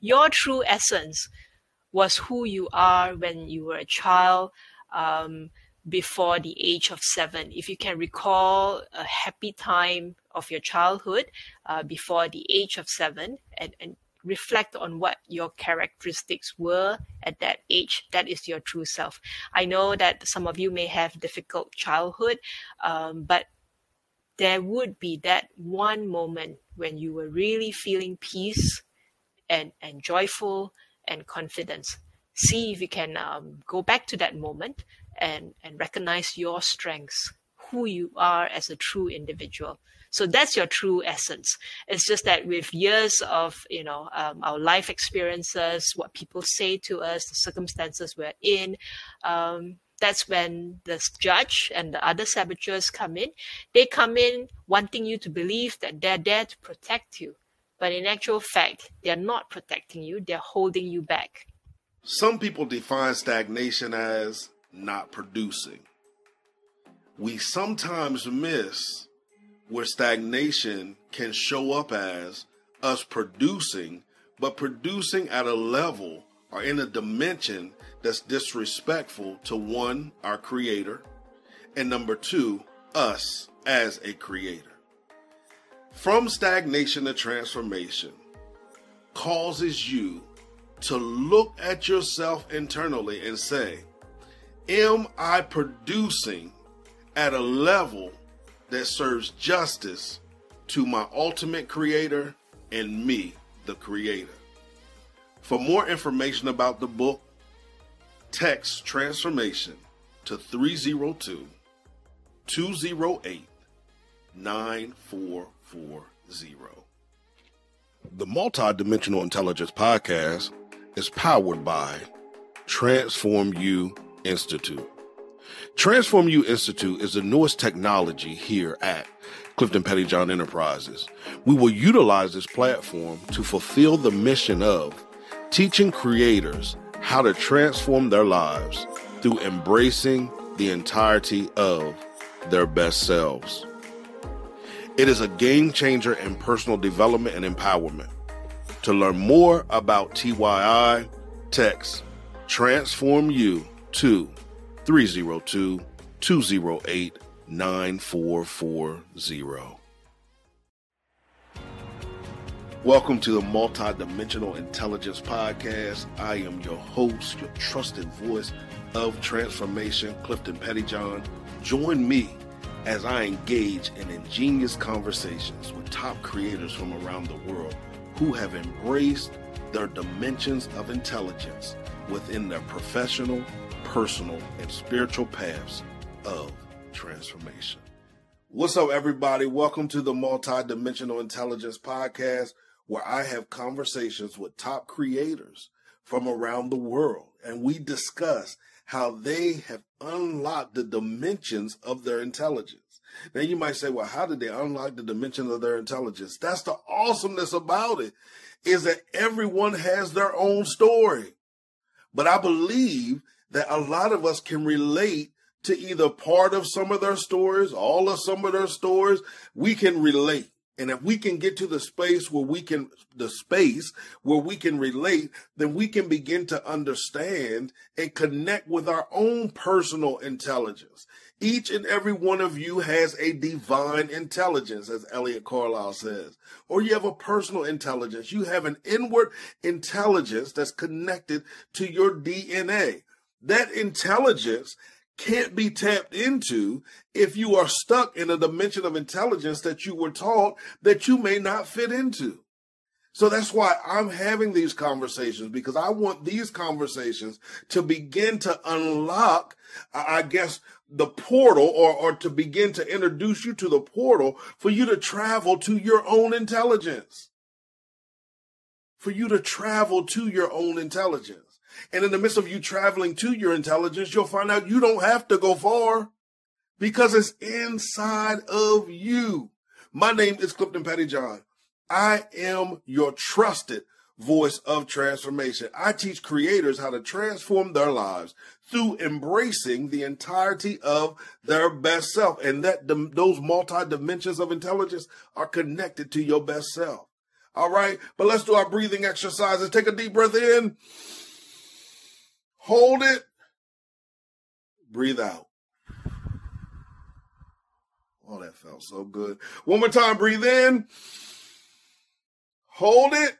Your true essence was who you are when you were a child. Um, before the age of seven. If you can recall a happy time of your childhood uh, before the age of seven and, and reflect on what your characteristics were at that age, that is your true self. I know that some of you may have difficult childhood, um, but there would be that one moment when you were really feeling peace and, and joyful and confidence. See if you can um, go back to that moment and, and recognize your strengths, who you are as a true individual. So that's your true essence. It's just that with years of, you know, um, our life experiences, what people say to us, the circumstances we're in, um, that's when the judge and the other saboteurs come in. They come in wanting you to believe that they're there to protect you. But in actual fact, they're not protecting you, they're holding you back. Some people define stagnation as not producing. We sometimes miss where stagnation can show up as us producing, but producing at a level or in a dimension that's disrespectful to one, our creator, and number two, us as a creator. From stagnation to transformation causes you to look at yourself internally and say, Am I producing at a level that serves justice to my ultimate creator and me, the creator? For more information about the book, text transformation to 302 208 9440. The Multidimensional Intelligence Podcast is powered by Transform You Institute. Transform You Institute is the newest technology here at Clifton Pettyjohn Enterprises. We will utilize this platform to fulfill the mission of teaching creators how to transform their lives through embracing the entirety of their best selves. It is a game changer in personal development and empowerment. To learn more about TYI, text Transform You to 302 208 9440. Welcome to the Multidimensional Intelligence Podcast. I am your host, your trusted voice of transformation, Clifton Pettyjohn. Join me as I engage in ingenious conversations with top creators from around the world who have embraced their dimensions of intelligence within their professional, personal, and spiritual paths of transformation. What's up, everybody? Welcome to the Multidimensional Intelligence Podcast, where I have conversations with top creators from around the world, and we discuss how they have unlocked the dimensions of their intelligence. Now you might say, well, how did they unlock the dimensions of their intelligence? That's the awesomeness about it, is that everyone has their own story. But I believe that a lot of us can relate to either part of some of their stories, all of some of their stories. We can relate. And if we can get to the space where we can, the space where we can relate, then we can begin to understand and connect with our own personal intelligence. Each and every one of you has a divine intelligence, as Elliot Carlisle says, or you have a personal intelligence. You have an inward intelligence that's connected to your DNA. That intelligence can't be tapped into if you are stuck in a dimension of intelligence that you were taught that you may not fit into. So that's why I'm having these conversations because I want these conversations to begin to unlock, I guess, the portal or, or to begin to introduce you to the portal for you to travel to your own intelligence. For you to travel to your own intelligence. And in the midst of you traveling to your intelligence, you'll find out you don't have to go far because it's inside of you. My name is Clifton Pettyjohn. I am your trusted voice of transformation. I teach creators how to transform their lives through embracing the entirety of their best self. And that those multi dimensions of intelligence are connected to your best self. All right. But let's do our breathing exercises. Take a deep breath in. Hold it. Breathe out. Oh, that felt so good. One more time. Breathe in. Hold it.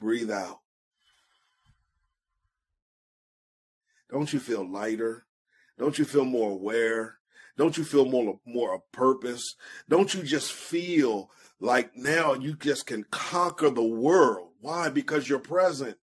Breathe out. Don't you feel lighter? Don't you feel more aware? Don't you feel more more of purpose? Don't you just feel like now you just can conquer the world? Why? Because you're present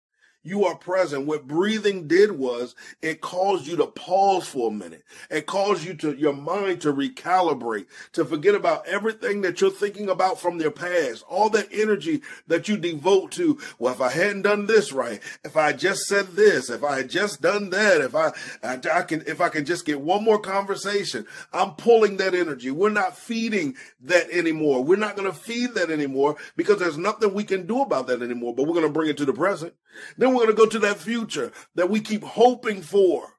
you are present. What breathing did was it caused you to pause for a minute. It caused you to your mind to recalibrate, to forget about everything that you're thinking about from your past, all that energy that you devote to. Well, if I hadn't done this right, if I just said this, if I had just done that, if I, I, I can, if I can just get one more conversation, I'm pulling that energy. We're not feeding that anymore. We're not going to feed that anymore because there's nothing we can do about that anymore, but we're going to bring it to the present. Then we're going to go to that future that we keep hoping for.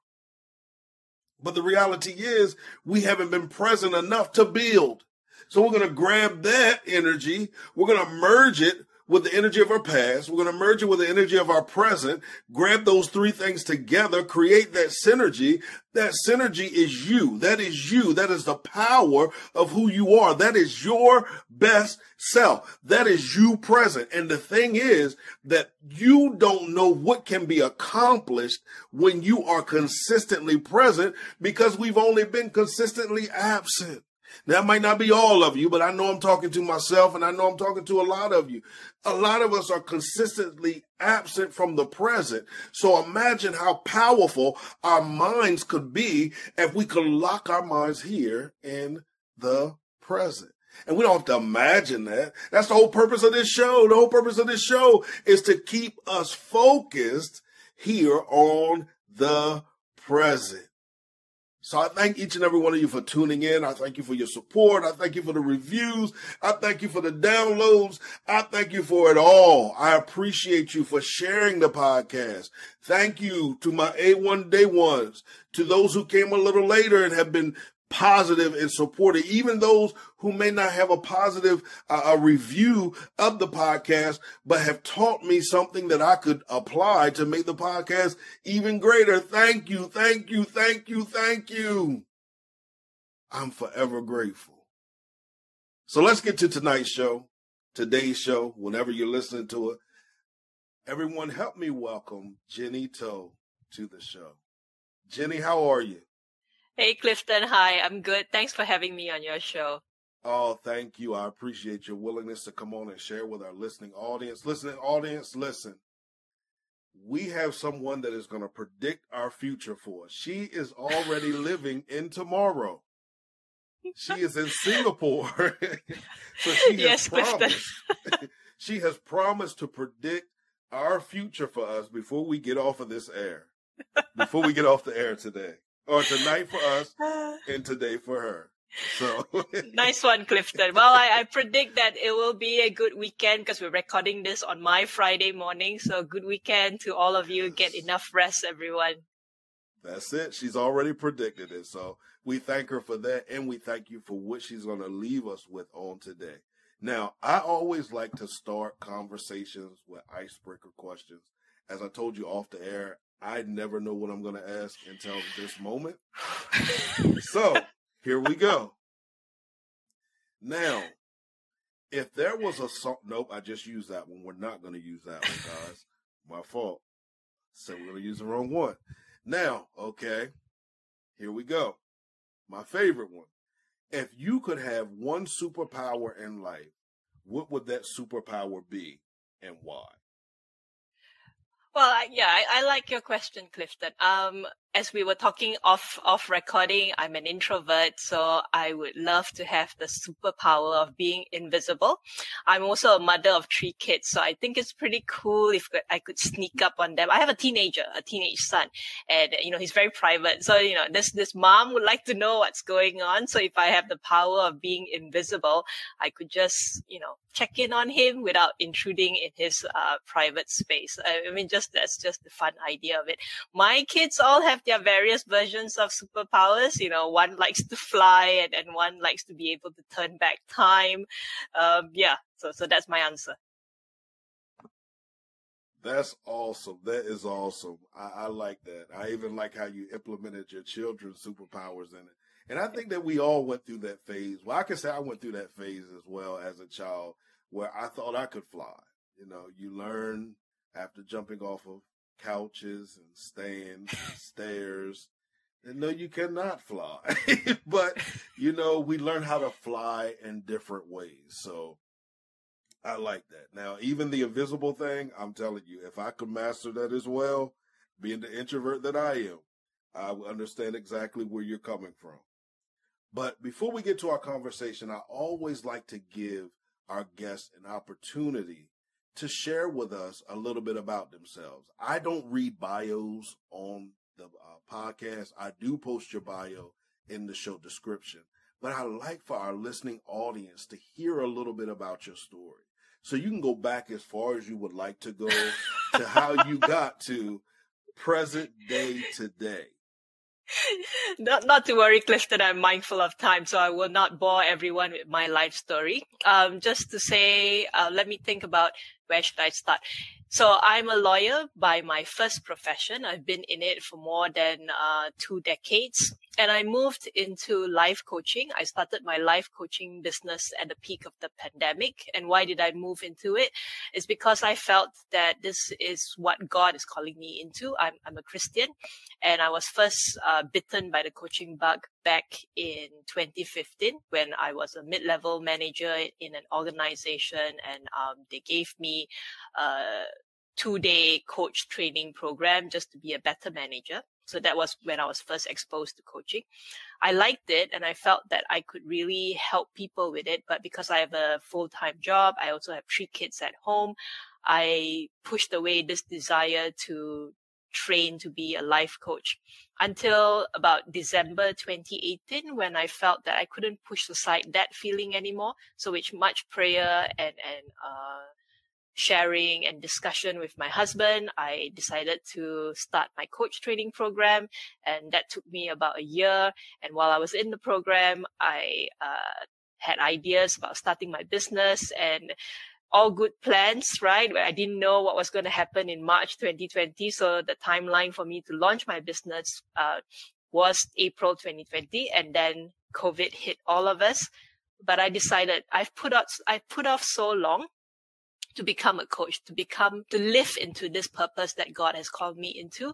But the reality is we haven't been present enough to build. So we're going to grab that energy. We're going to merge it with the energy of our past. We're going to merge it with the energy of our present, grab those three things together, create that synergy. That synergy is you. That is you. That is the power of who you are. That is your best self. That is you present. And the thing is that you don't know what can be accomplished when you are consistently present because we've only been consistently absent. That might not be all of you, but I know I'm talking to myself and I know I'm talking to a lot of you. A lot of us are consistently absent from the present. So imagine how powerful our minds could be if we could lock our minds here in the present. And we don't have to imagine that. That's the whole purpose of this show. The whole purpose of this show is to keep us focused here on the present. So I thank each and every one of you for tuning in. I thank you for your support. I thank you for the reviews. I thank you for the downloads. I thank you for it all. I appreciate you for sharing the podcast. Thank you to my A1 day ones, to those who came a little later and have been positive and supportive, even those who may not have a positive uh, a review of the podcast, but have taught me something that I could apply to make the podcast even greater. Thank you, thank you, thank you, thank you. I'm forever grateful. So let's get to tonight's show, today's show, whenever you're listening to it. Everyone, help me welcome Jenny Toe to the show. Jenny, how are you? Hey, Clifton. Hi, I'm good. Thanks for having me on your show. Oh, thank you. I appreciate your willingness to come on and share with our listening audience. Listening audience, listen. We have someone that is going to predict our future for us. She is already living in tomorrow. She is in Singapore. so she has yes, promised. she has promised to predict our future for us before we get off of this air. Before we get off the air today or tonight for us and today for her. So nice one, Clifton. Well, I, I, predict that it will be a good weekend because we're recording this on my Friday morning. So good weekend to all of you. Get enough rest, everyone. That's it. She's already predicted it. So we thank her for that. And we thank you for what she's going to leave us with on today. Now, I always like to start conversations with icebreaker questions. As I told you off the air, I never know what I'm going to ask until this moment. so here we go. Now, if there was a song, nope, I just used that one. We're not going to use that one, guys. My fault. So we're going to use the wrong one. Now, okay, here we go. My favorite one. If you could have one superpower in life, what would that superpower be and why? Well, yeah, I, I, like your question, Clifton. Um, as we were talking off off recording, I'm an introvert, so I would love to have the superpower of being invisible. I'm also a mother of three kids, so I think it's pretty cool if I could sneak up on them. I have a teenager, a teenage son, and you know he's very private. So you know this this mom would like to know what's going on. So if I have the power of being invisible, I could just you know check in on him without intruding in his uh, private space. I mean, just that's just the fun idea of it. My kids all have have their various versions of superpowers. You know, one likes to fly and, and one likes to be able to turn back time. Um, yeah, so so that's my answer. That's awesome. That is awesome. I, I, like that. I even like how you implemented your children's superpowers in it. And I think that we all went through that phase. Well, I can say I went through that phase as well as a child where I thought I could fly. You know, you learn after jumping off of couches and stands and stairs. And no, you cannot fly. but, you know, we learn how to fly in different ways. So I like that. Now, even the invisible thing, I'm telling you, if I could master that as well, being the introvert that I am, I understand exactly where you're coming from. But before we get to our conversation, I always like to give our guests an opportunity to share with us a little bit about themselves. I don't read bios on the uh, podcast. I do post your bio in the show description, but I like for our listening audience to hear a little bit about your story. So you can go back as far as you would like to go to how you got to present day today. not, not to worry, Clifton. I'm mindful of time, so I will not bore everyone with my life story. Um, just to say, uh, let me think about where should I start. So I'm a lawyer by my first profession. I've been in it for more than uh, two decades. And I moved into life coaching. I started my life coaching business at the peak of the pandemic. And why did I move into it? It's because I felt that this is what God is calling me into. I'm, I'm a Christian and I was first uh, bitten by the coaching bug back in 2015 when I was a mid-level manager in an organization and um, they gave me a two-day coach training program just to be a better manager. So that was when I was first exposed to coaching. I liked it and I felt that I could really help people with it. But because I have a full-time job, I also have three kids at home. I pushed away this desire to train to be a life coach until about December 2018 when I felt that I couldn't push aside that feeling anymore. So with much prayer and, and, uh, sharing and discussion with my husband, I decided to start my coach training program. And that took me about a year. And while I was in the program, I, uh, had ideas about starting my business and all good plans, right? I didn't know what was going to happen in March 2020. So the timeline for me to launch my business, uh, was April 2020 and then COVID hit all of us. But I decided I've put out, I've put off so long to become a coach, to become, to live into this purpose that God has called me into.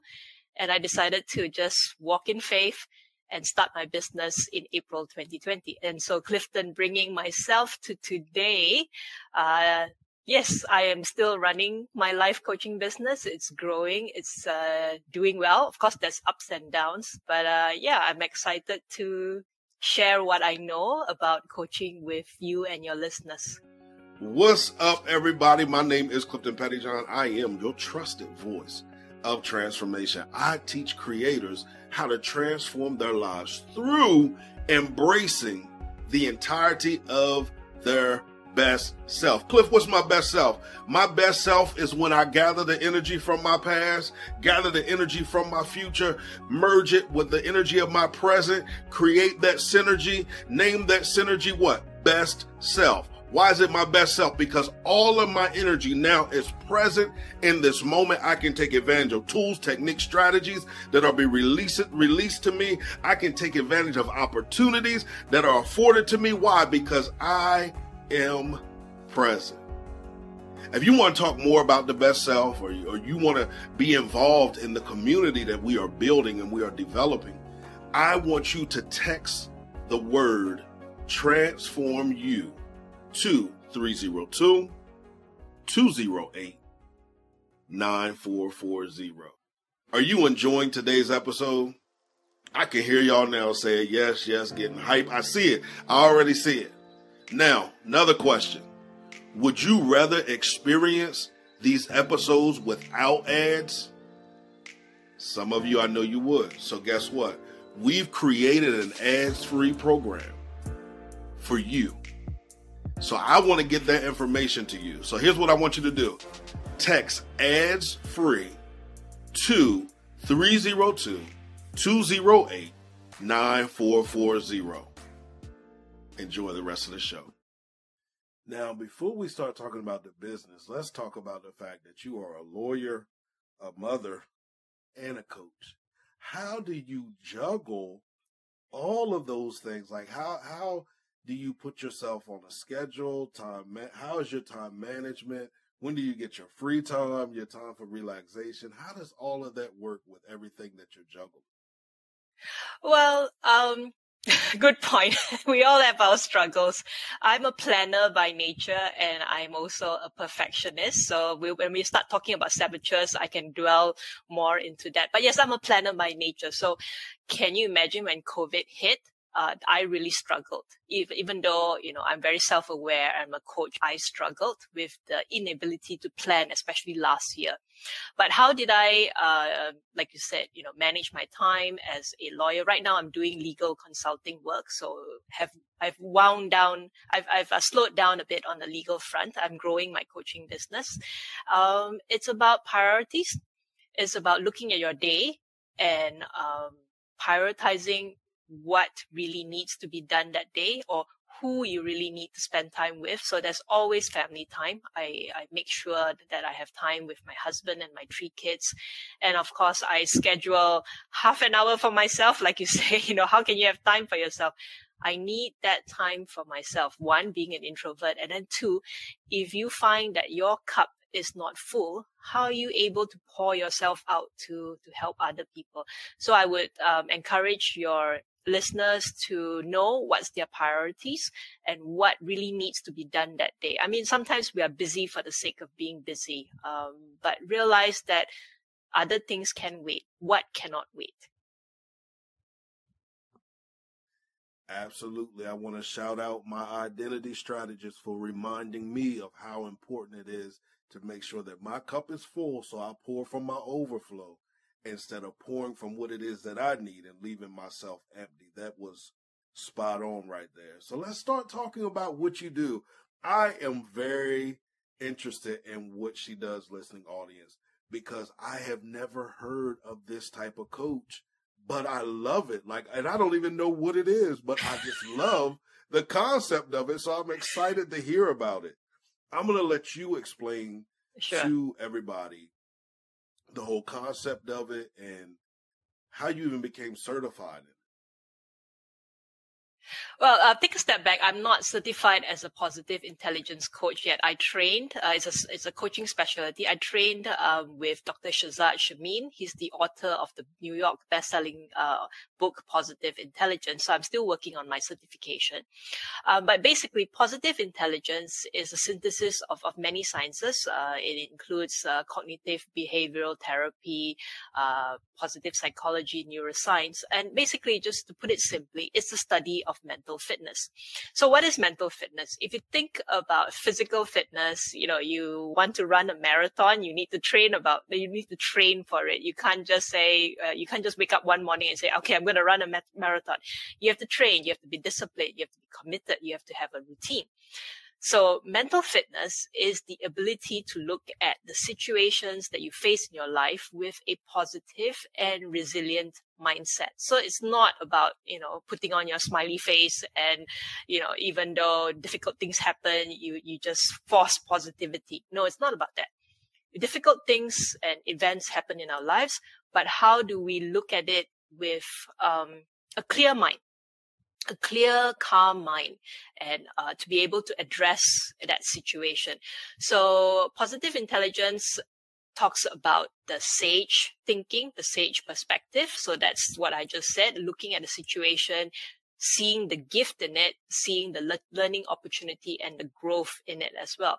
And I decided to just walk in faith and start my business in April 2020. And so Clifton bringing myself to today, uh, yes, I am still running my life coaching business. It's growing. It's, uh, doing well. Of course, there's ups and downs, but, uh, yeah, I'm excited to share what I know about coaching with you and your listeners. What's up, everybody? My name is Clifton Pettyjohn. I am your trusted voice of transformation. I teach creators how to transform their lives through embracing the entirety of their best self. Cliff, what's my best self? My best self is when I gather the energy from my past, gather the energy from my future, merge it with the energy of my present, create that synergy, name that synergy what? Best self. Why is it my best self? Because all of my energy now is present in this moment. I can take advantage of tools, techniques, strategies that are being released, released to me. I can take advantage of opportunities that are afforded to me. Why? Because I am present. If you want to talk more about the best self or you, or you want to be involved in the community that we are building and we are developing, I want you to text the word transform you 302 208 9440. Are you enjoying today's episode? I can hear y'all now saying yes, yes, getting hype. I see it. I already see it. Now, another question. Would you rather experience these episodes without ads? Some of you, I know you would. So, guess what? We've created an ads free program for you. So, I want to get that information to you. So, here's what I want you to do text ads free to 302 208 9440. Enjoy the rest of the show. Now, before we start talking about the business, let's talk about the fact that you are a lawyer, a mother, and a coach. How do you juggle all of those things? Like how how do you put yourself on a schedule? Time how is your time management? When do you get your free time, your time for relaxation? How does all of that work with everything that you're juggling? Well, um, Good point. we all have our struggles. I'm a planner by nature and I'm also a perfectionist. So we, when we start talking about saboteurs, I can dwell more into that. But yes, I'm a planner by nature. So can you imagine when COVID hit? Uh, I really struggled. Even, even though, you know, I'm very self-aware, I'm a coach, I struggled with the inability to plan, especially last year. But how did I, uh, like you said, you know, manage my time as a lawyer? Right now, I'm doing legal consulting work. So have, I've wound down, I've, I've slowed down a bit on the legal front. I'm growing my coaching business. Um, it's about priorities. It's about looking at your day and, um, prioritizing what really needs to be done that day or who you really need to spend time with. So there's always family time. I, I make sure that I have time with my husband and my three kids. And of course, I schedule half an hour for myself. Like you say, you know, how can you have time for yourself? I need that time for myself. One, being an introvert. And then two, if you find that your cup is not full, how are you able to pour yourself out to, to help other people? So I would um, encourage your listeners to know what's their priorities and what really needs to be done that day. I mean, sometimes we are busy for the sake of being busy, um, but realize that other things can wait. What cannot wait? Absolutely. I want to shout out my identity strategist for reminding me of how important it is to make sure that my cup is full so I pour from my overflow instead of pouring from what it is that I need and leaving myself empty. That was spot on right there. So let's start talking about what you do. I am very interested in what she does, listening audience, because I have never heard of this type of coach, but I love it. Like, and I don't even know what it is, but I just love the concept of it. So I'm excited to hear about it. I'm going to let you explain sure. to everybody the whole concept of it and how you even became certified in. Well, uh, take a step back. I'm not certified as a positive intelligence coach yet. I trained, uh, it's, a, it's a coaching specialty. I trained um, with Dr. Shirzad Chamine. He's the author of the New York bestselling uh, book, Positive Intelligence. So I'm still working on my certification. Um, but basically, positive intelligence is a synthesis of, of many sciences. Uh, it includes uh, cognitive behavioral therapy, uh, positive psychology, neuroscience. And basically, just to put it simply, it's the study of mental mental fitness. So what is mental fitness? If you think about physical fitness, you know, you want to run a marathon, you need to train about, you need to train for it. You can't just say, uh, you can't just wake up one morning and say, okay, I'm going to run a marathon. You have to train. You have to be disciplined. You have to be committed. You have to have a routine. So mental fitness is the ability to look at the situations that you face in your life with a positive and resilient mindset. So it's not about, you know, putting on your smiley face and, you know, even though difficult things happen, you, you just force positivity. No, it's not about that. Difficult things and events happen in our lives, but how do we look at it with um, a clear mind? a clear, calm mind and uh, to be able to address that situation. So positive intelligence talks about the sage thinking, the sage perspective. So that's what I just said, looking at the situation, seeing the gift in it, seeing the le- learning opportunity and the growth in it as well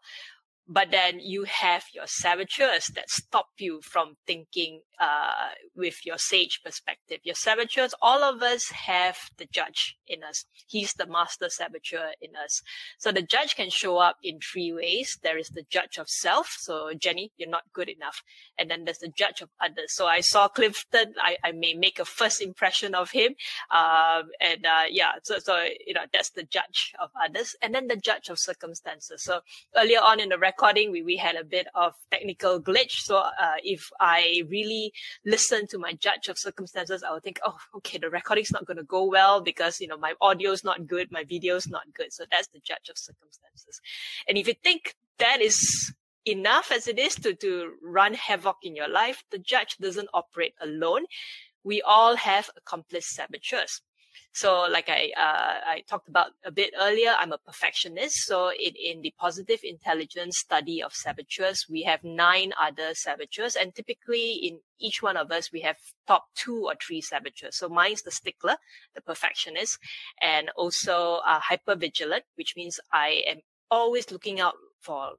but then you have your saboteurs that stop you from thinking uh, with your sage perspective. Your saboteurs, all of us have the judge in us. He's the master saboteur in us. So the judge can show up in three ways. There is the judge of self. So Jenny, you're not good enough. And then there's the judge of others. So I saw Clifton. I, I may make a first impression of him. Um, and uh, yeah, so so you know that's the judge of others, and then the judge of circumstances. So earlier on in the record recording, we, we had a bit of technical glitch. So uh, if I really listen to my judge of circumstances, I would think, oh, okay, the recording's not going to go well because, you know, my audio is not good, my video is not good. So that's the judge of circumstances. And if you think that is enough as it is to, to run havoc in your life, the judge doesn't operate alone. We all have accomplice saboteurs. So like I, uh, I talked about a bit earlier, I'm a perfectionist. So in, in the positive intelligence study of saboteurs, we have nine other saboteurs and typically in each one of us, we have top two or three saboteurs. So mine's the stickler, the perfectionist, and also uh, hyper vigilant, which means I am always looking out for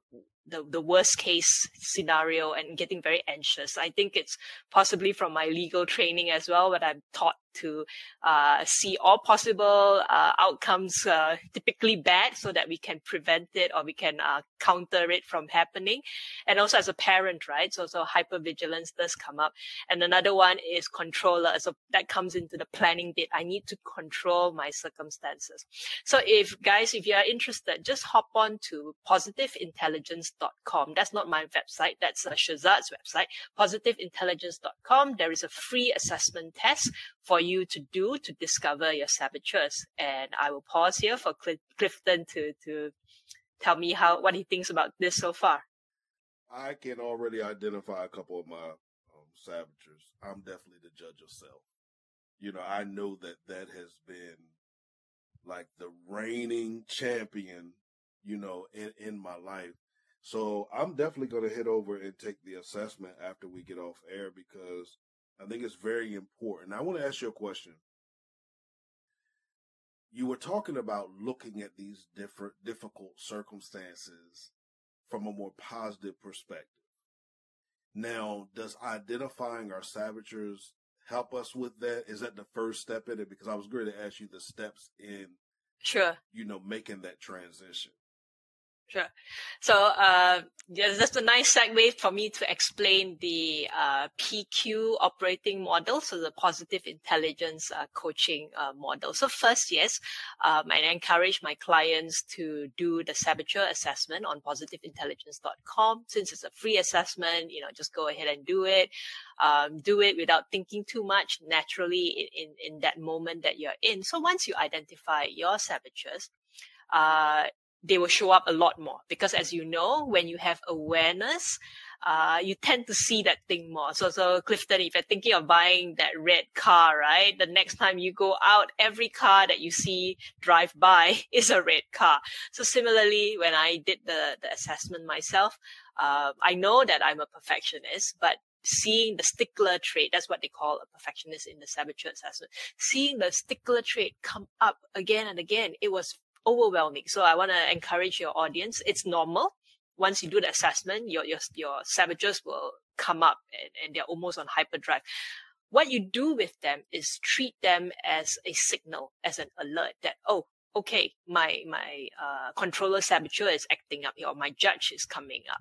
the, the worst case scenario and getting very anxious. I think it's possibly from my legal training as well, but I'm taught to uh, see all possible uh, outcomes, uh, typically bad, so that we can prevent it or we can uh, counter it from happening. And also as a parent, right? So, so hypervigilance does come up. And another one is controller. So that comes into the planning bit. I need to control my circumstances. So if guys, if you are interested, just hop on to positiveintelligence.com. That's not my website. That's uh, Shirzad's website, positiveintelligence.com. There is a free assessment test for you to do to discover your saboteurs. And I will pause here for Cl- Clifton to, to tell me how, what he thinks about this so far. I can already identify a couple of my um, saboteurs. I'm definitely the judge of self. You know, I know that that has been like the reigning champion, you know, in, in my life. So I'm definitely going to head over and take the assessment after we get off air because I think it's very important. I want to ask you a question. You were talking about looking at these different difficult circumstances from a more positive perspective. Now, does identifying our saboteurs help us with that? Is that the first step in it? Because I was going to ask you the steps in, sure, you know, making that transition. Sure. So uh, that's a nice segue for me to explain the uh, PQ operating model, so the positive intelligence uh, coaching uh, model. So first, yes, um, I encourage my clients to do the saboteur assessment on positiveintelligence.com. Since it's a free assessment, you know, just go ahead and do it. Um, do it without thinking too much, naturally in, in, in that moment that you're in. So once you identify your saboteurs, uh, they will show up a lot more because as you know, when you have awareness, uh, you tend to see that thing more. So, so Clifton, if you're thinking of buying that red car, right? The next time you go out, every car that you see drive by is a red car. So similarly, when I did the, the assessment myself, uh, I know that I'm a perfectionist, but seeing the stickler trait, that's what they call a perfectionist in the saboteur assessment, seeing the stickler trait come up again and again, it was overwhelming. So I want to encourage your audience. It's normal. Once you do the assessment, your, your, your saboteurs will come up and, and they're almost on hyperdrive. What you do with them is treat them as a signal, as an alert that, oh, okay, my, my, uh, controller saboteur is acting up or my judge is coming up.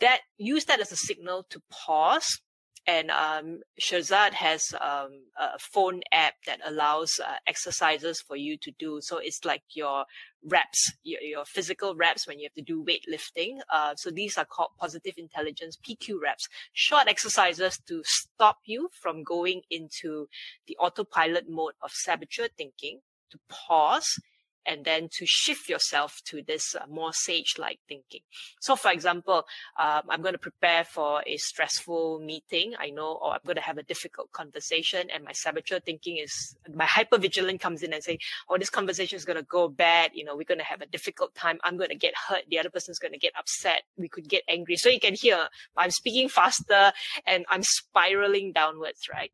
That, use that as a signal to pause And um, Shirzad has um, a phone app that allows uh, exercises for you to do. So it's like your reps, your, your physical reps when you have to do weightlifting. Uh, so these are called positive intelligence PQ reps, short exercises to stop you from going into the autopilot mode of saboteur thinking, to pause and then to shift yourself to this uh, more sage-like thinking. So, for example, um, I'm going to prepare for a stressful meeting. I know, or I'm going to have a difficult conversation, and my saboteur thinking is my hypervigilant comes in and say, "Oh, this conversation is going to go bad. You know, we're going to have a difficult time. I'm going to get hurt. The other person's going to get upset. We could get angry." So you can hear I'm speaking faster and I'm spiraling downwards, right?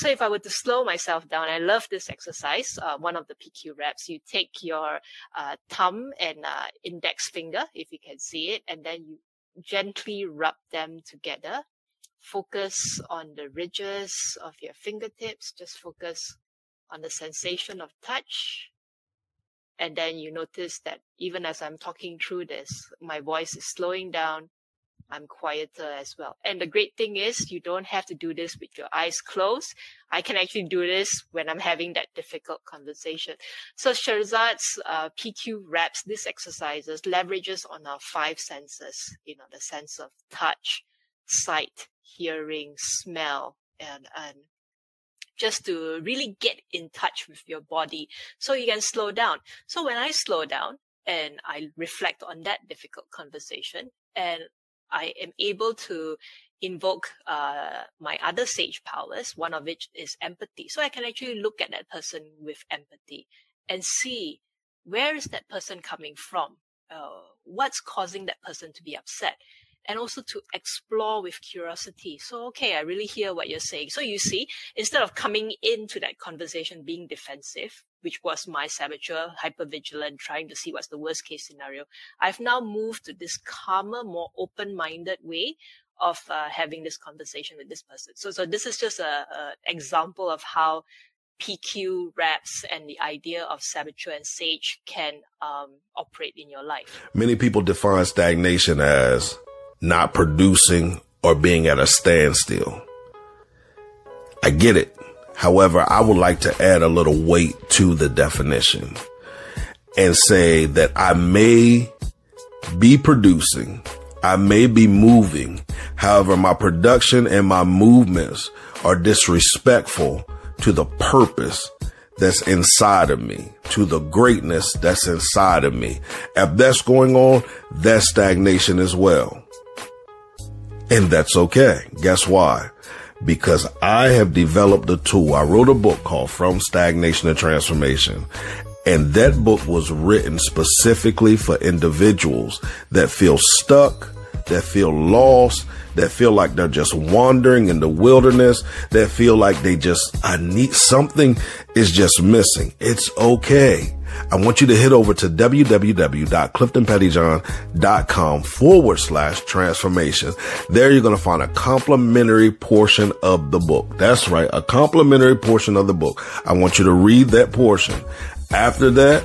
So if I were to slow myself down, I love this exercise. Uh, one of the PQ reps, you take your uh, thumb and uh, index finger, if you can see it, and then you gently rub them together. Focus on the ridges of your fingertips. Just focus on the sensation of touch. And then you notice that even as I'm talking through this, my voice is slowing down I'm quieter as well. And the great thing is you don't have to do this with your eyes closed. I can actually do this when I'm having that difficult conversation. So Shirzad's uh, PQ reps, these exercises leverages on our five senses, you know, the sense of touch, sight, hearing, smell, and, and just to really get in touch with your body so you can slow down. So when I slow down and I reflect on that difficult conversation and I am able to invoke uh, my other sage powers, one of which is empathy. So I can actually look at that person with empathy and see where is that person coming from? Uh, what's causing that person to be upset? And also to explore with curiosity. So, okay, I really hear what you're saying. So you see, instead of coming into that conversation being defensive, which was my saboteur, hypervigilant, trying to see what's the worst case scenario. I've now moved to this calmer, more open-minded way of uh, having this conversation with this person. So, so this is just a, example of how PQ reps and the idea of saboteur and sage can um, operate in your life. Many people define stagnation as not producing or being at a standstill. I get it. However, I would like to add a little weight to the definition and say that I may be producing, I may be moving. However, my production and my movements are disrespectful to the purpose that's inside of me, to the greatness that's inside of me. If that's going on, that's stagnation as well. And that's okay. Guess why? because I have developed a tool. I wrote a book called From Stagnation to Transformation. And that book was written specifically for individuals that feel stuck, that feel lost, that feel like they're just wandering in the wilderness, that feel like they just, I need something is just missing. It's okay. I want you to head over to www.cliftonpettyjohn.com forward slash transformation. There you're going to find a complimentary portion of the book. That's right. A complimentary portion of the book. I want you to read that portion. After that,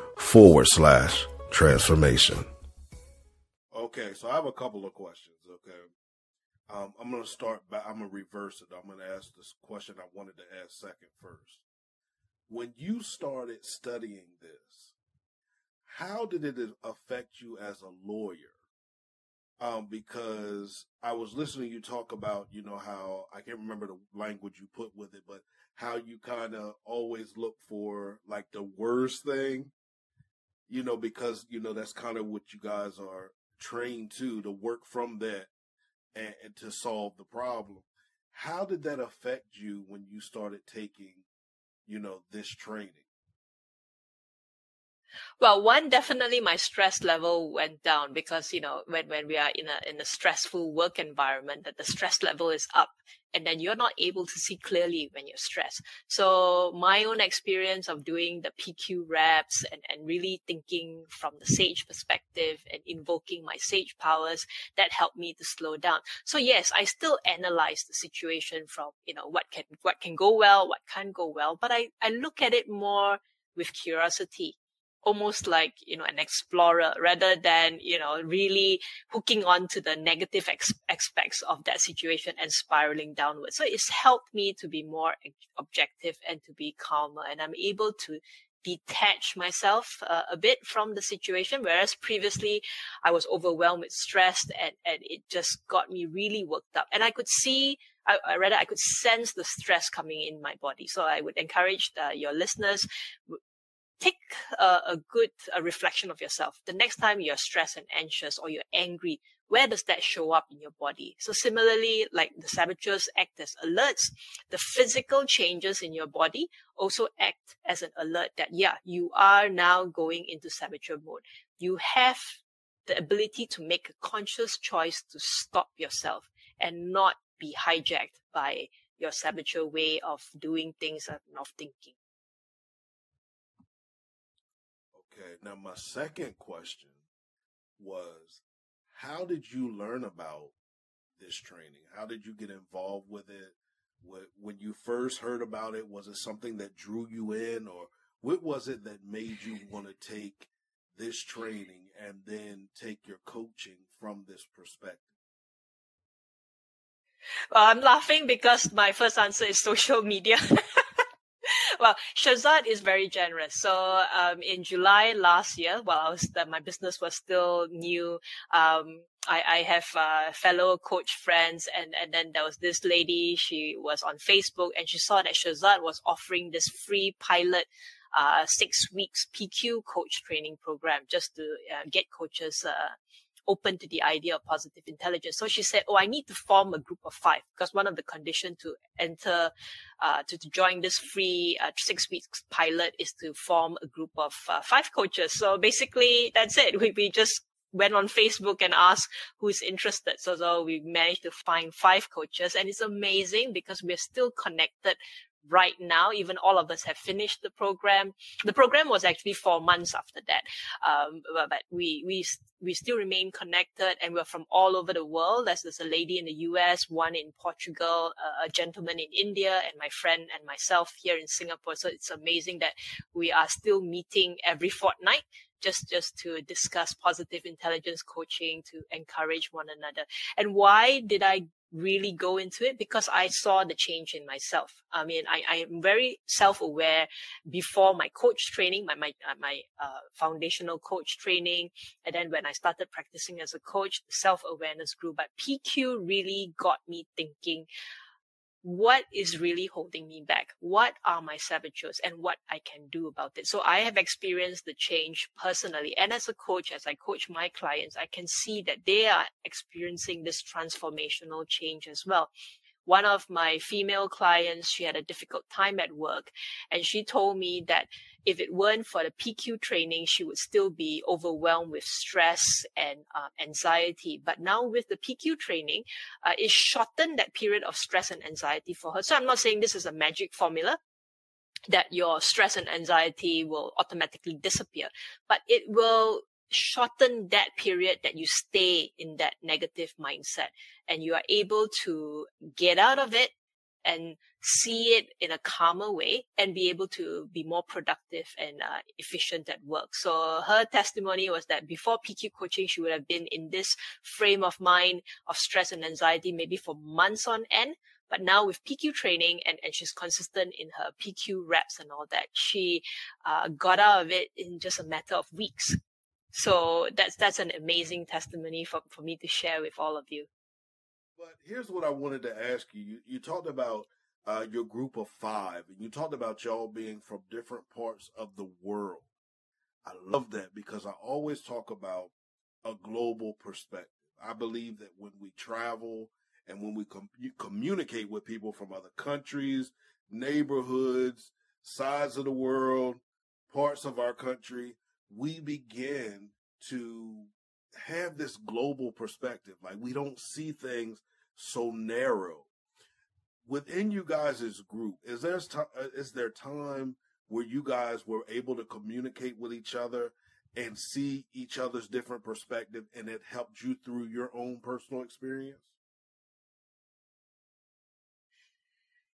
forward slash transformation. Okay, so I have a couple of questions. Okay, um, I'm going to start back. I'm going to reverse it. I'm going to ask this question I wanted to ask second first. When you started studying this, how did it affect you as a lawyer? Um, because I was listening to you talk about, you know, how I can't remember the language you put with it, but how you kind of always look for like the worst thing you know, because, you know, that's kind of what you guys are trained to, to work from that and, and to solve the problem. How did that affect you when you started taking, you know, this training? Well, one definitely my stress level went down because you know when when we are in a in a stressful work environment that the stress level is up and then you're not able to see clearly when you're stressed. So my own experience of doing the PQ reps and, and really thinking from the sage perspective and invoking my sage powers, that helped me to slow down. So yes, I still analyze the situation from, you know, what can, what can go well, what can't go well, but I, I look at it more with curiosity almost like you know an explorer rather than you know really hooking on to the negative ex- aspects of that situation and spiraling downwards so it's helped me to be more objective and to be calmer and i'm able to detach myself uh, a bit from the situation whereas previously i was overwhelmed with stress and and it just got me really worked up and i could see I, I rather I could sense the stress coming in my body. So I would encourage uh, your listeners take a, a good a reflection of yourself. The next time you're stressed and anxious or you're angry, where does that show up in your body? So similarly, like the saboteurs act as alerts, the physical changes in your body also act as an alert that, yeah, you are now going into saboteur mode. You have the ability to make a conscious choice to stop yourself and not be hijacked by your saboteur way of doing things and of thinking. Now, my second question was how did you learn about this training? How did you get involved with it? When you first heard about it, was it something that drew you in, or what was it that made you want to take this training and then take your coaching from this perspective? Well, I'm laughing because my first answer is social media. well, Shirzad is very generous. So um, in July last year, while I was the, my business was still new, um, I, I have uh, fellow coach friends, and and then there was this lady. She was on Facebook, and she saw that Shirzad was offering this free pilot uh, six weeks PQ coach training program just to uh, get coaches uh, open to the idea of positive intelligence. So she said, "Oh, I need to form a group of five because one of the conditions to enter, uh, to, to join this free uh, six weeks pilot is to form a group of uh, five coaches." So basically, that's it. We we just went on Facebook and asked who's interested. So, so we managed to find five coaches, and it's amazing because we're still connected right now. Even all of us have finished the program. The program was actually four months after that, um, but we we we still remain connected, and we're from all over the world. There's, there's a lady in the U.S., one in Portugal, uh, a gentleman in India, and my friend and myself here in Singapore. So it's amazing that we are still meeting every fortnight just just to discuss positive intelligence coaching to encourage one another and why did i really go into it because I saw the change in myself. I mean, I, I am very self-aware before my coach training, my, my, uh, my, uh, foundational coach training. And then when I started practicing as a coach, self-awareness grew, but PQ really got me thinking, what is really holding me back? What are my saboteurs and what I can do about it? So I have experienced the change personally. And as a coach, as I coach my clients, I can see that they are experiencing this transformational change as well one of my female clients, she had a difficult time at work. And she told me that if it weren't for the PQ training, she would still be overwhelmed with stress and uh, anxiety. But now with the PQ training, uh, it shortened that period of stress and anxiety for her. So I'm not saying this is a magic formula that your stress and anxiety will automatically disappear, but it will shorten that period that you stay in that negative mindset and you are able to get out of it and see it in a calmer way and be able to be more productive and uh, efficient at work. So her testimony was that before PQ coaching, she would have been in this frame of mind of stress and anxiety, maybe for months on end. But now with PQ training and, and she's consistent in her PQ reps and all that, she uh, got out of it in just a matter of weeks. So that's that's an amazing testimony for, for me to share with all of you. But here's what I wanted to ask you. You, you talked about uh, your group of five, and you talked about y'all being from different parts of the world. I love that because I always talk about a global perspective. I believe that when we travel and when we com- communicate with people from other countries, neighborhoods, sides of the world, parts of our country, we begin to have this global perspective. Like we don't see things so narrow. Within you guys' group, is there uh, is there time where you guys were able to communicate with each other and see each other's different perspective and it helped you through your own personal experience?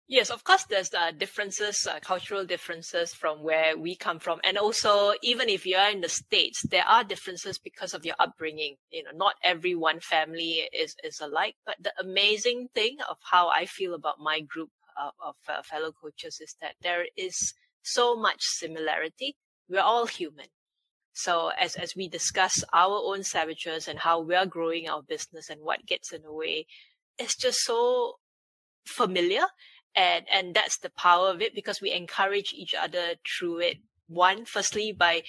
Yes, of course, there's uh, differences, uh, cultural differences from where we come from. And also, even if you are in the States, there are differences because of your upbringing. You know, not every one family is, is alike. But the amazing thing of how I feel about my group of, of uh, fellow coaches is that there is so much similarity. We're all human. So as, as we discuss our own saboteurs and how we're growing our business and what gets in the way, it's just so familiar and and that's the power of it because we encourage each other through it. One firstly by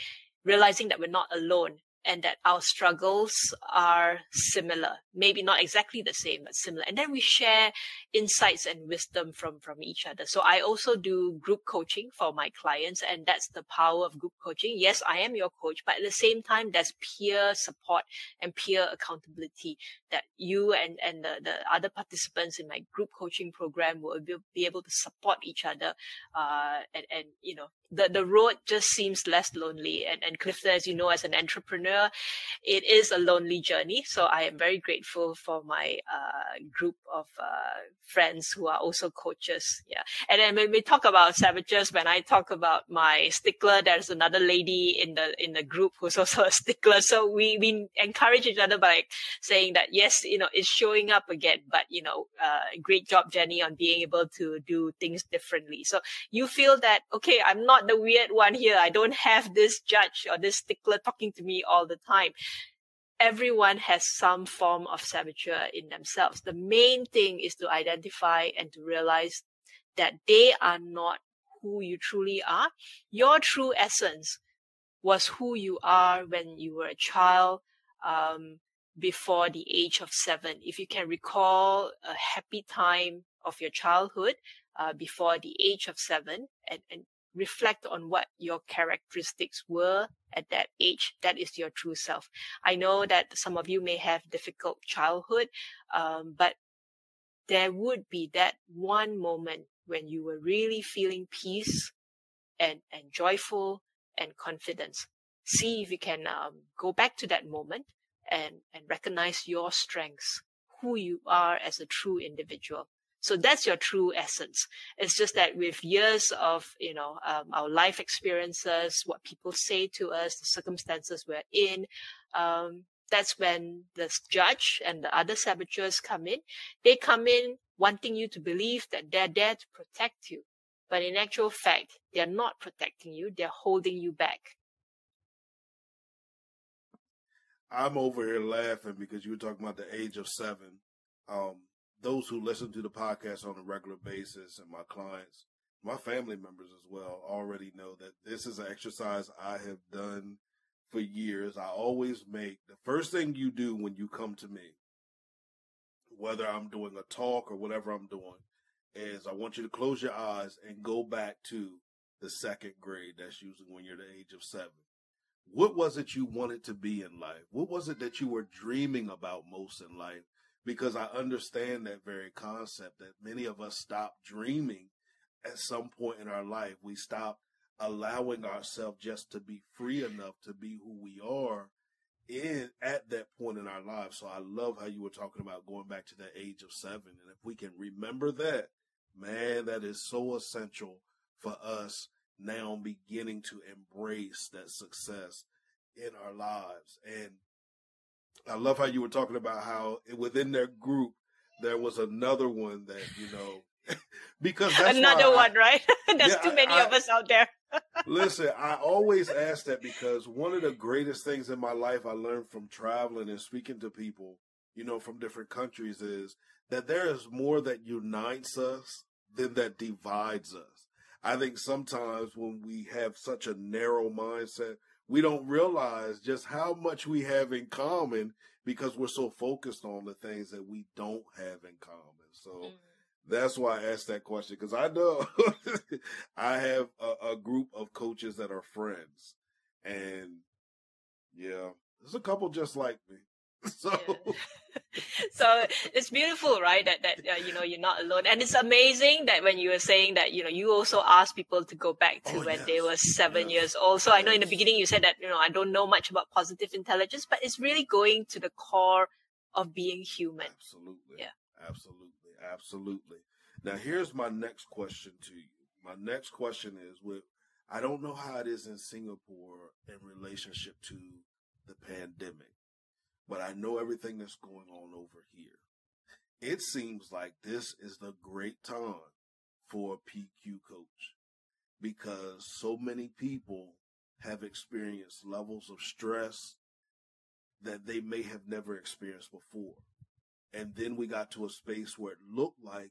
realizing that we're not alone and that our struggles are similar. Maybe not exactly the same but similar. And then we share insights and wisdom from from each other. So i also do group coaching for my clients and that's the power of group coaching. Yes i am your coach but at the same time there's peer support and peer accountability that you and and the, the other participants in my group coaching program will be able to support each other uh and and you know the the road just seems less lonely. And and clifton as you know as an entrepreneur it is a lonely journey. So i am very grateful for my uh, group of uh, friends who are also coaches. Yeah. And then when we talk about savages when i talk about my stickler there's another lady in the in the group who's also a stickler. So we we encourage each other by saying that yes you know it's showing up again but you know uh, great job jenny on being able to do things differently. So you feel that okay i'm not not the weird one here. I don't have this judge or this stickler talking to me all the time. Everyone has some form of saboteur in themselves. The main thing is to identify and to realize that they are not who you truly are. Your true essence was who you are when you were a child, um, before the age of seven. If you can recall a happy time of your childhood, uh, before the age of seven and, and reflect on what your characteristics were at that age. That is your true self. I know that some of you may have difficult childhood, um, but there would be that one moment when you were really feeling peace and, and joyful and confidence. See if you can um, go back to that moment and, and recognize your strengths, who you are as a true individual. So that's your true essence. It's just that with years of, you know, um, our life experiences, what people say to us, the circumstances we're in, um, that's when the judge and the other saboteurs come in. They come in wanting you to believe that they're there to protect you. But in actual fact, they're not protecting you. They're holding you back. I'm over here laughing because you were talking about the age of seven. Um, those who listen to the podcast on a regular basis and my clients, my family members as well, already know that this is an exercise I have done for years. I always make the first thing you do when you come to me, whether I'm doing a talk or whatever I'm doing, is I want you to close your eyes and go back to the second grade. That's usually when you're the age of seven. What was it you wanted to be in life? What was it that you were dreaming about most in life? Because I understand that very concept that many of us stop dreaming at some point in our life. We stop allowing ourselves just to be free enough to be who we are in at that point in our lives. So I love how you were talking about going back to that age of seven. And if we can remember that, man, that is so essential for us now beginning to embrace that success in our lives. And I love how you were talking about how within their group there was another one that you know because another one, I, right? There's yeah, too many I, of us out there. listen, I always ask that because one of the greatest things in my life I learned from traveling and speaking to people, you know, from different countries is that there is more that unites us than that divides us. I think sometimes when we have such a narrow mindset, we don't realize just how much we have in common because we're so focused on the things that we don't have in common. So mm-hmm. that's why I asked that question because I know I have a, a, group of coaches that are friends and Yeah, there's a couple just like me. So, Yeah. so it's beautiful, right? That that uh, you know you're not alone, and it's amazing that when you were saying that you know you also asked people to go back to Oh, when they were seven Yes. years old. So I know in the beginning you said that you know I don't know much about positive intelligence, but it's really going to the core of being human. absolutely, Yeah. absolutely, absolutely. Now, here's my next question to you. My next question is: with I don't know how it is in Singapore in relationship to the pandemic, but I know everything that's going on over here. It seems like this is the great time for a PQ coach because so many people have experienced levels of stress that they may have never experienced before. And then we got to a space where it looked like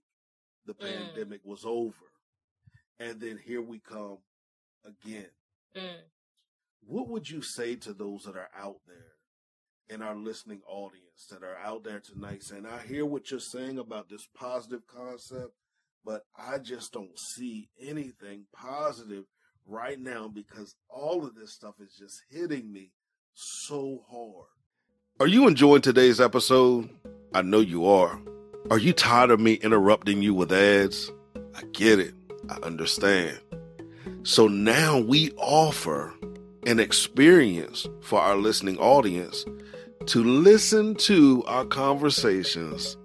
the Mm. pandemic was over. And then here we come again. Mm. What would you say to those that are out there in our listening audience that are out there tonight saying, I hear what you're saying about this positive concept, but I just don't see anything positive right now because all of this stuff is just hitting me so hard. Are you enjoying today's episode? I know you are. Are you tired of me interrupting you with ads? I get it. I understand. So now we offer an experience for our listening audience to listen to our conversations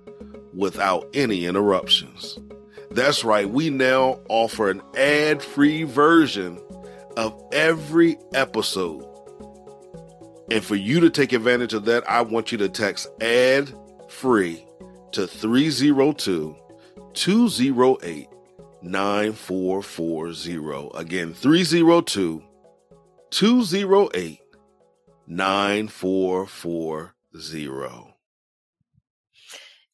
without any interruptions. That's right, we now offer an ad free version of every episode. And for you to take advantage of that, I want you to text ad free to 302 208 9440. Again, 302 208 9440.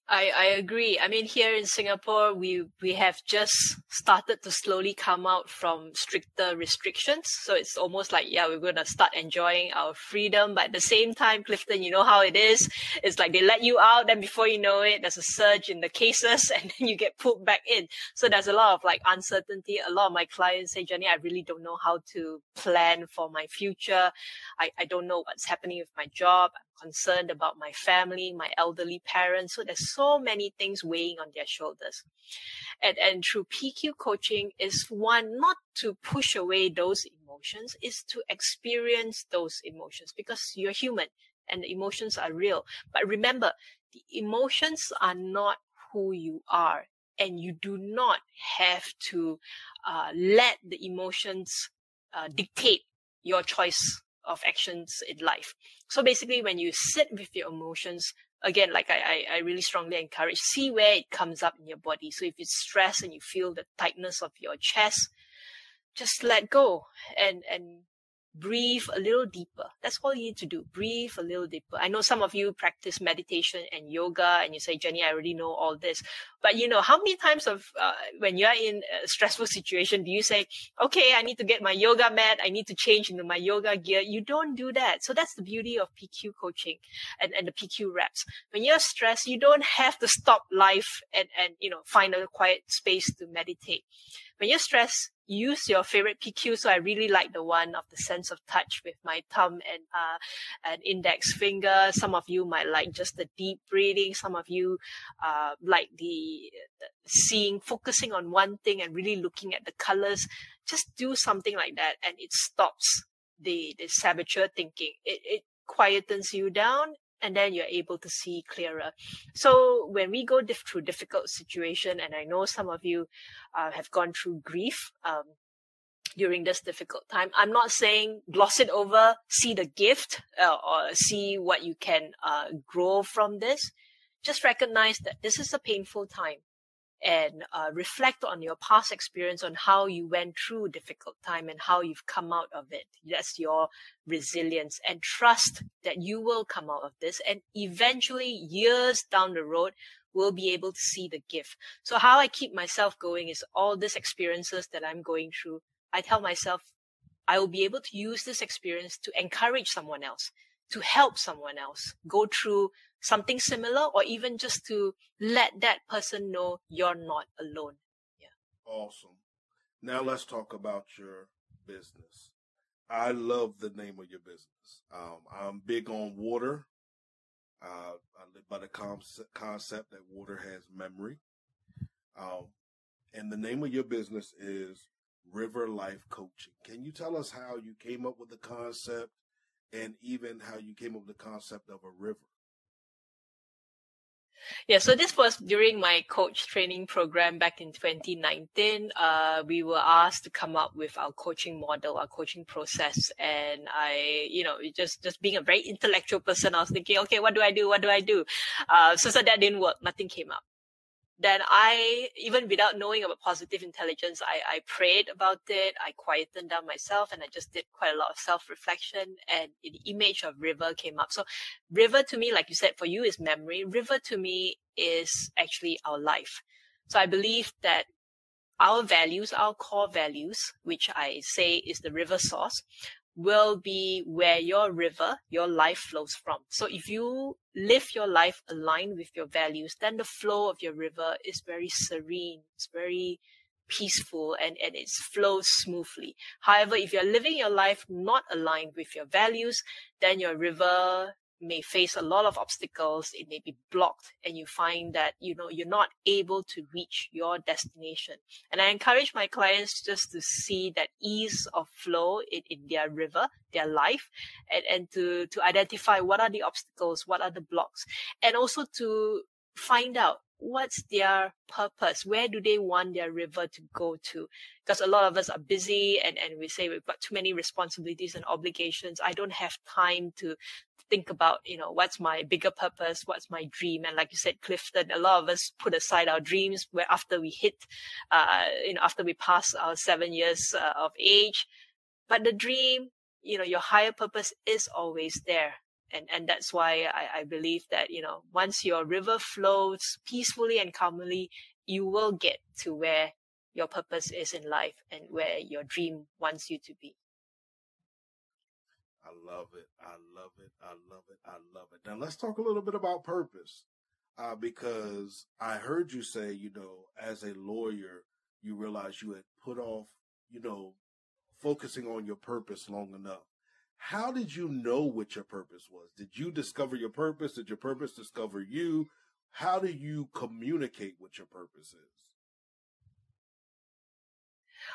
I, I agree. I mean, here in Singapore, we, we have just started to slowly come out from stricter restrictions. So it's almost like, yeah, we're going to start enjoying our freedom. But at the same time, Clifton, you know how it is. It's like they let you out. Then before you know it, there's a surge in the cases and then you get pulled back in. So there's a lot of like uncertainty. A lot of my clients say, Jenny, I really don't know how to plan for my future. I, I don't know what's happening with my job. Concerned about my family, my elderly parents. So there's so many things weighing on their shoulders. And, and through PQ coaching is one, not to push away those emotions, is to experience those emotions because you're human and the emotions are real. But remember, the emotions are not who you are. And you do not have to uh, let the emotions uh, dictate your choice of actions in life. So basically, when you sit with your emotions, again, like I, I, I really strongly encourage, see where it comes up in your body. So if it's stress and you feel the tightness of your chest, just let go and, and breathe a little deeper. That's all you need to do. Breathe a little deeper. I know some of you practice meditation and yoga and you say, Jenny, I already know all this. But you know, how many times of, uh, when you're in a stressful situation, do you say, okay, I need to get my yoga mat. I need to change into my yoga gear. You don't do that. So that's the beauty of PQ coaching and, and the PQ reps. When you're stressed, you don't have to stop life and, and, you know, find a quiet space to meditate. When you're stressed, use your favorite PQ. So I really like the one of the sense of touch with my thumb and uh, an index finger. Some of you might like just the deep breathing. Some of you uh, like the, the seeing, focusing on one thing and really looking at the colors. Just do something like that, and it stops the the saboteur thinking. It it quietens you down. And then you're able to see clearer. So when we go through difficult situation, and I know some of you uh, have gone through grief um, during this difficult time. I'm not saying gloss it over, see the gift, uh, or see what you can uh, grow from this. Just recognize that this is a painful time and uh, reflect on your past experience on how you went through difficult time and how you've come out of it. That's your resilience and trust that you will come out of this and eventually years down the road will be able to see the gift. So how I keep myself going is all these experiences that I'm going through. I tell myself I will be able to use this experience to encourage someone else, to help someone else go through something similar or even just to let that person know you're not alone. Yeah. Awesome. Now let's talk about your business. I love the name of your business. Um, I'm big on water. Uh, I live by the concept that water has memory. Um, and the name of your business is River Life Coaching. Can you tell us how you came up with the concept and even how you came up with the concept of a river? Yeah, so this was during my coach training program back in 2019. Uh, we were asked to come up with our coaching model, our coaching process, and I, you know, just just being a very intellectual person, I was thinking, okay, what do I do? What do I do? Uh, so so that didn't work. Nothing came up then I, even without knowing about positive intelligence, I, I prayed about it. I quietened down myself and I just did quite a lot of self reflection and the image of river came up. So river to me, like you said, for you is memory. River to me is actually our life. So I believe that our values, our core values, which I say is the river source, will be where your river, your life flows from. So if you live your life aligned with your values, then the flow of your river is very serene. It's very peaceful and, and it flows smoothly. However, if you're living your life not aligned with your values, then your river may face a lot of obstacles it may be blocked and you find that you know you're not able to reach your destination. And i encourage my clients just to see that ease of flow in, in their river their life and, and to to identify what are the obstacles what are the blocks and also to find out what's their purpose where do they want their river to go to because a lot of us are busy and, and we say we've got too many responsibilities and obligations i don't have time to think about, you know, what's my bigger purpose? What's my dream? And like you said, Clifton, a lot of us put aside our dreams where after we hit, uh, you know, after we pass our seven years uh, of age. But the dream, you know, your higher purpose is always there. And, and that's why I, I believe that, you know, once your river flows peacefully and calmly, you will get to where your purpose is in life and where your dream wants you to be. I love it. I love it. I love it. I love it. Now let's talk a little bit about purpose. Uh, because I heard you say, you know, as a lawyer, you realized you had put off, you know, focusing on your purpose long enough. How did you know what your purpose was? Did you discover your purpose? Did your purpose discover you? How do you communicate what your purpose is?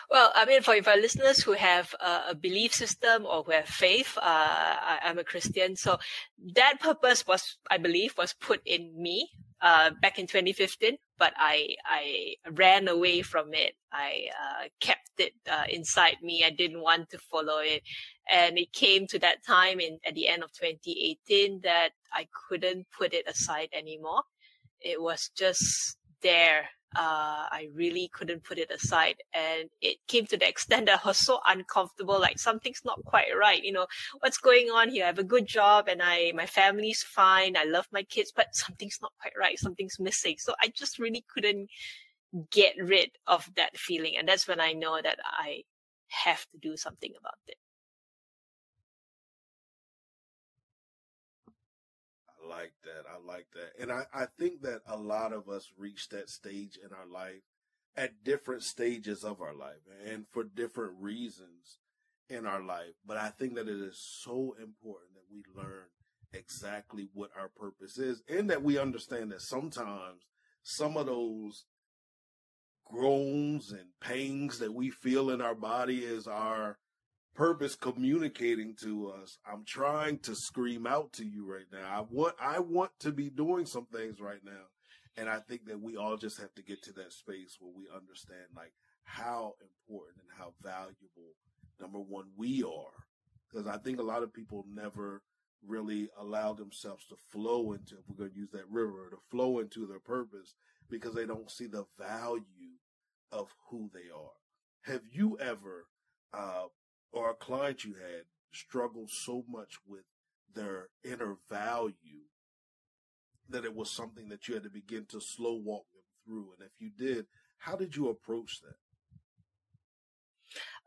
Well, I mean, for, for listeners who have a belief system or who have faith, uh, I, am a Christian. So that purpose was, I believe, was put in me uh, back in 2015, but I, I ran away from it. I uh, kept it uh, inside me. I didn't want to follow it. And it came to that time in at the end of 2018 that I couldn't put it aside anymore. It was just there uh, I really couldn't put it aside. And it came to the extent that I was so uncomfortable, like something's not quite right. You know, what's going on here? I have a good job and I, my family's fine. I love my kids, but something's not quite right. Something's missing. So I just really couldn't get rid of that feeling. And that's when I know that I have to do something about it. Like that. I like that. And I, I think that a lot of us reach that stage in our life at different stages of our life and for different reasons in our life. But I think that it is so important that we learn exactly what our purpose is and that we understand that sometimes some of those groans and pangs that we feel in our body is our purpose communicating to us. I'm trying to scream out to you right now. I want I want to be doing some things right now. And I think that we all just have to get to that space where we understand like how important and how valuable number one we are. Because I think a lot of people never really allow themselves to flow into if we're going to use that river to flow into their purpose because they don't see the value of who they are. Have you ever uh, or a client you had struggled so much with their inner value that it was something that you had to begin to slow walk them through? And if you did, how did you approach that?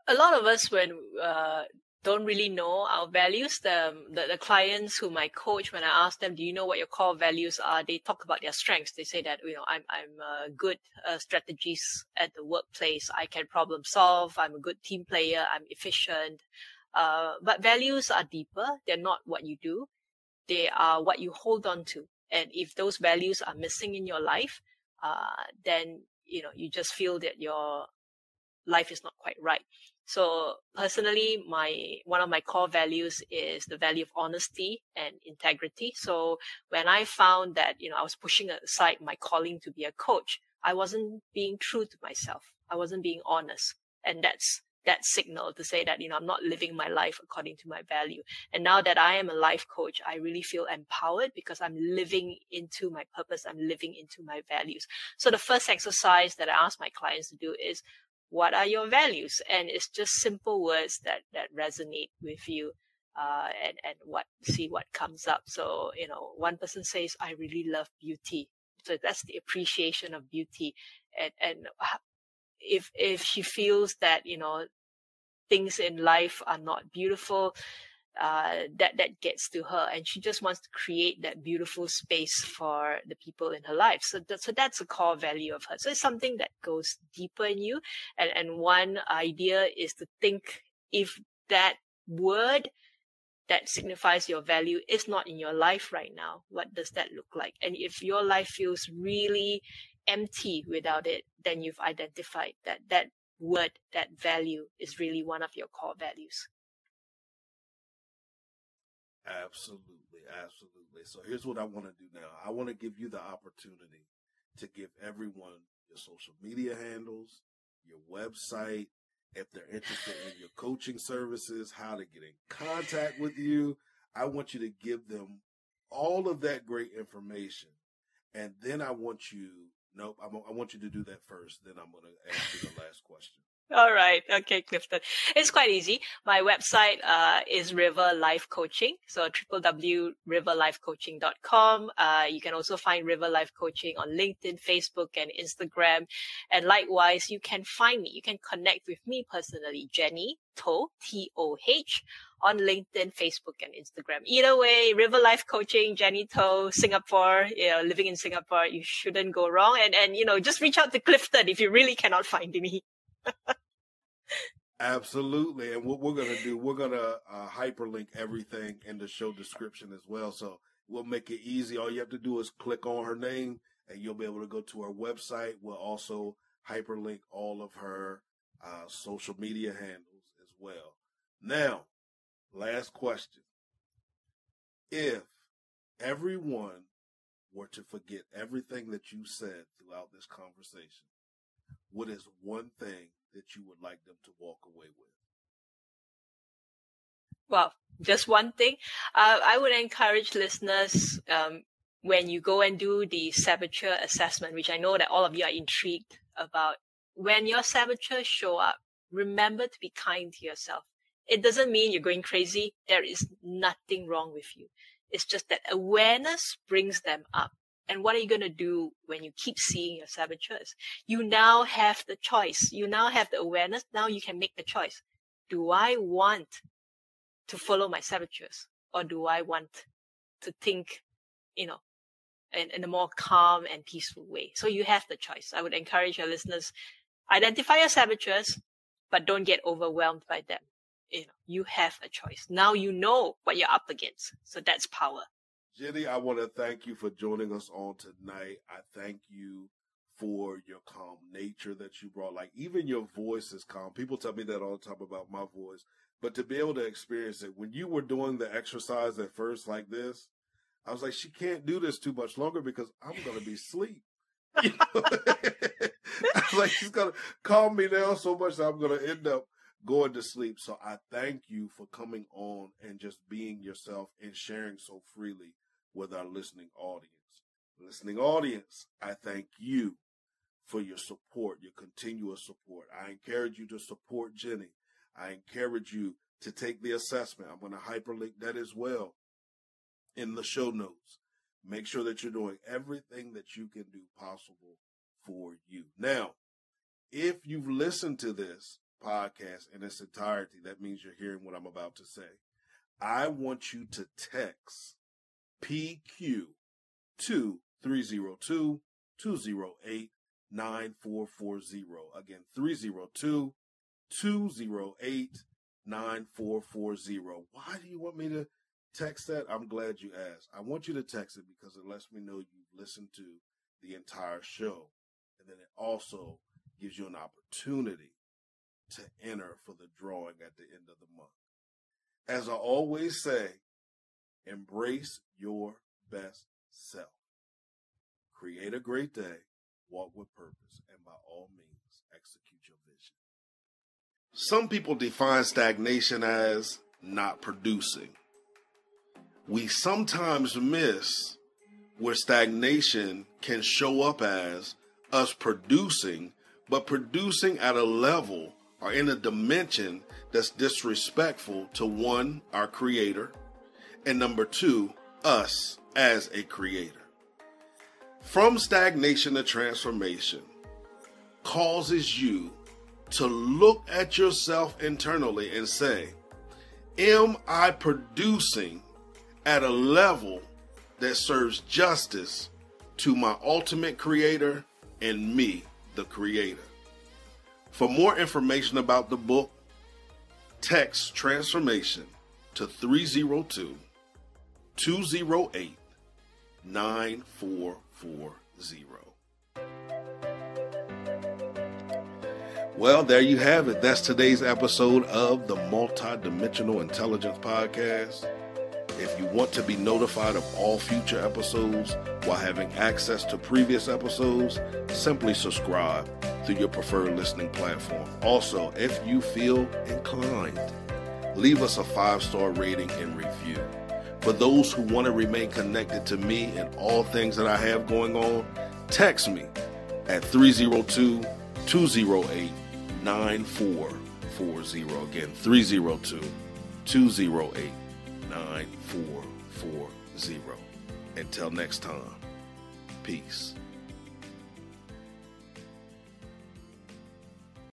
A lot of us, when uh, don't really know our values, the, the, the clients whom I coach, when I ask them, "Do you know what your core values are?" They talk about their strengths. They say that you know I'm I'm uh, good uh, strategies at the workplace. I can problem solve. I'm a good team player. I'm efficient. Uh, but values are deeper. They're not what you do. They are what you hold on to. And if those values are missing in your life, uh, then, you know, you just feel that your life is not quite right. So personally, my, one of my core values is the value of honesty and integrity. So when I found that, you know, I was pushing aside my calling to be a coach, I wasn't being true to myself. I wasn't being honest. And that's that signal to say that, you know, I'm not living my life according to my value. And now that I am a life coach, I really feel empowered because I'm living into my purpose. I'm living into my values. So the first exercise that I ask my clients to do is, what are your values? And it's just simple words that, that resonate with you. Uh, and, and what, see what comes up. So, you know, one person says, I really love beauty. So that's the appreciation of beauty. And, and if, if she feels that, you know, things in life are not beautiful, uh, that that gets to her, and she just wants to create that beautiful space for the people in her life. So, that, so that's a core value of her. So it's something that goes deeper in you. And and one idea is to think if that word that signifies your value is not in your life right now, what does that look like? And if your life feels really empty without it, then you've identified that that word, that value is really one of your core values. Absolutely, absolutely. So here's what I want to do now. I want to give you the opportunity to give everyone your social media handles, your website, if they're interested in your coaching services, how to get in contact with you. I want you to give them all of that great information. And then I want you, nope, I'm, i want you to do that first. Then I'm going to ask you the last question. All right. Okay, Clifton. It's quite easy. My website uh, is River Life Coaching. So www.riverlifecoaching.com. Uh, you can also find River Life Coaching on LinkedIn, Facebook, and Instagram. And likewise, you can find me. You can connect with me personally, Jenny Toh, T-O-H, on LinkedIn, Facebook, and Instagram. Either way, River Life Coaching, Jenny Toh, Singapore, you know, living in Singapore, you shouldn't go wrong. And, and, you know, just reach out to Clifton if you really cannot find me. Absolutely. And what we're going to do, we're going to uh, hyperlink everything in the show description as well. So we'll make it easy. All you have to do is click on her name and you'll be able to go to her website. We'll also hyperlink all of her uh, social media handles as well. Now, last question. If everyone were to forget everything that you said throughout this conversation, what is one thing that you would like them to walk away with? Well, just one thing. Uh, I would encourage listeners um, when you go and do the saboteur assessment, which I know that all of you are intrigued about. When your saboteurs show up, remember to be kind to yourself. It doesn't mean you're going crazy. There is nothing wrong with you. It's just that awareness brings them up. And what are you going to do when you keep seeing your saboteurs? You now have the choice. You now have the awareness. Now you can make the choice. Do I want to follow my saboteurs or do I want to think, you know, in, in a more calm and peaceful way? So you have the choice. I would encourage your listeners, identify your saboteurs, but don't get overwhelmed by them. You know, you have a choice. Now you know what you're up against. So that's power. Jenny, I want to thank you for joining us on tonight. I thank you for your calm nature that you brought. Like even your voice is calm. People tell me that all the time about my voice, but to be able to experience it when you were doing the exercise at first like this, I was like, she can't do this too much longer because I'm to be asleep. You know? Like, she's to calm me down so much that I'm to end up going to sleep. So I thank you for coming on and just being yourself and sharing so freely with our listening audience. Listening audience, I thank you for your support, your continuous support. I encourage you to support Jenny. I encourage you to take the assessment. I'm going to hyperlink that as well in the show notes. Make sure that you're doing everything that you can do possible for you. Now, if you've listened to this podcast in its entirety, that means you're hearing what I'm about to say. I want you to text PQ to 302 208 9440. Again, 302 208 9440. Why do you want me to text that? I'm glad you asked. I want you to text it because it lets me know you've listened to the entire show. And then it also gives you an opportunity to enter for the drawing at the end of the month. As I always say, embrace your best self. Create a great day, walk with purpose, and by all means, execute your vision. Some people define stagnation as not producing. We sometimes miss where stagnation can show up as us producing, but producing at a level or in a dimension that's disrespectful to one, our creator, and number two, us as a creator. From stagnation to transformation causes you to look at yourself internally and say, Am I producing at a level that serves justice to my ultimate creator and me, the creator? For more information about the book, text transformation to 302 208 9440. Well, there you have it. That's today's episode of the Multidimensional Intelligence Podcast. If you want to be notified of all future episodes while having access to previous episodes, simply subscribe through your preferred listening platform. Also, if you feel inclined, leave us a five star rating and review. For those who want to remain connected to me and all things that I have going on, text me at 302 208 9440. Again, 302 208 9440. Until next time, peace.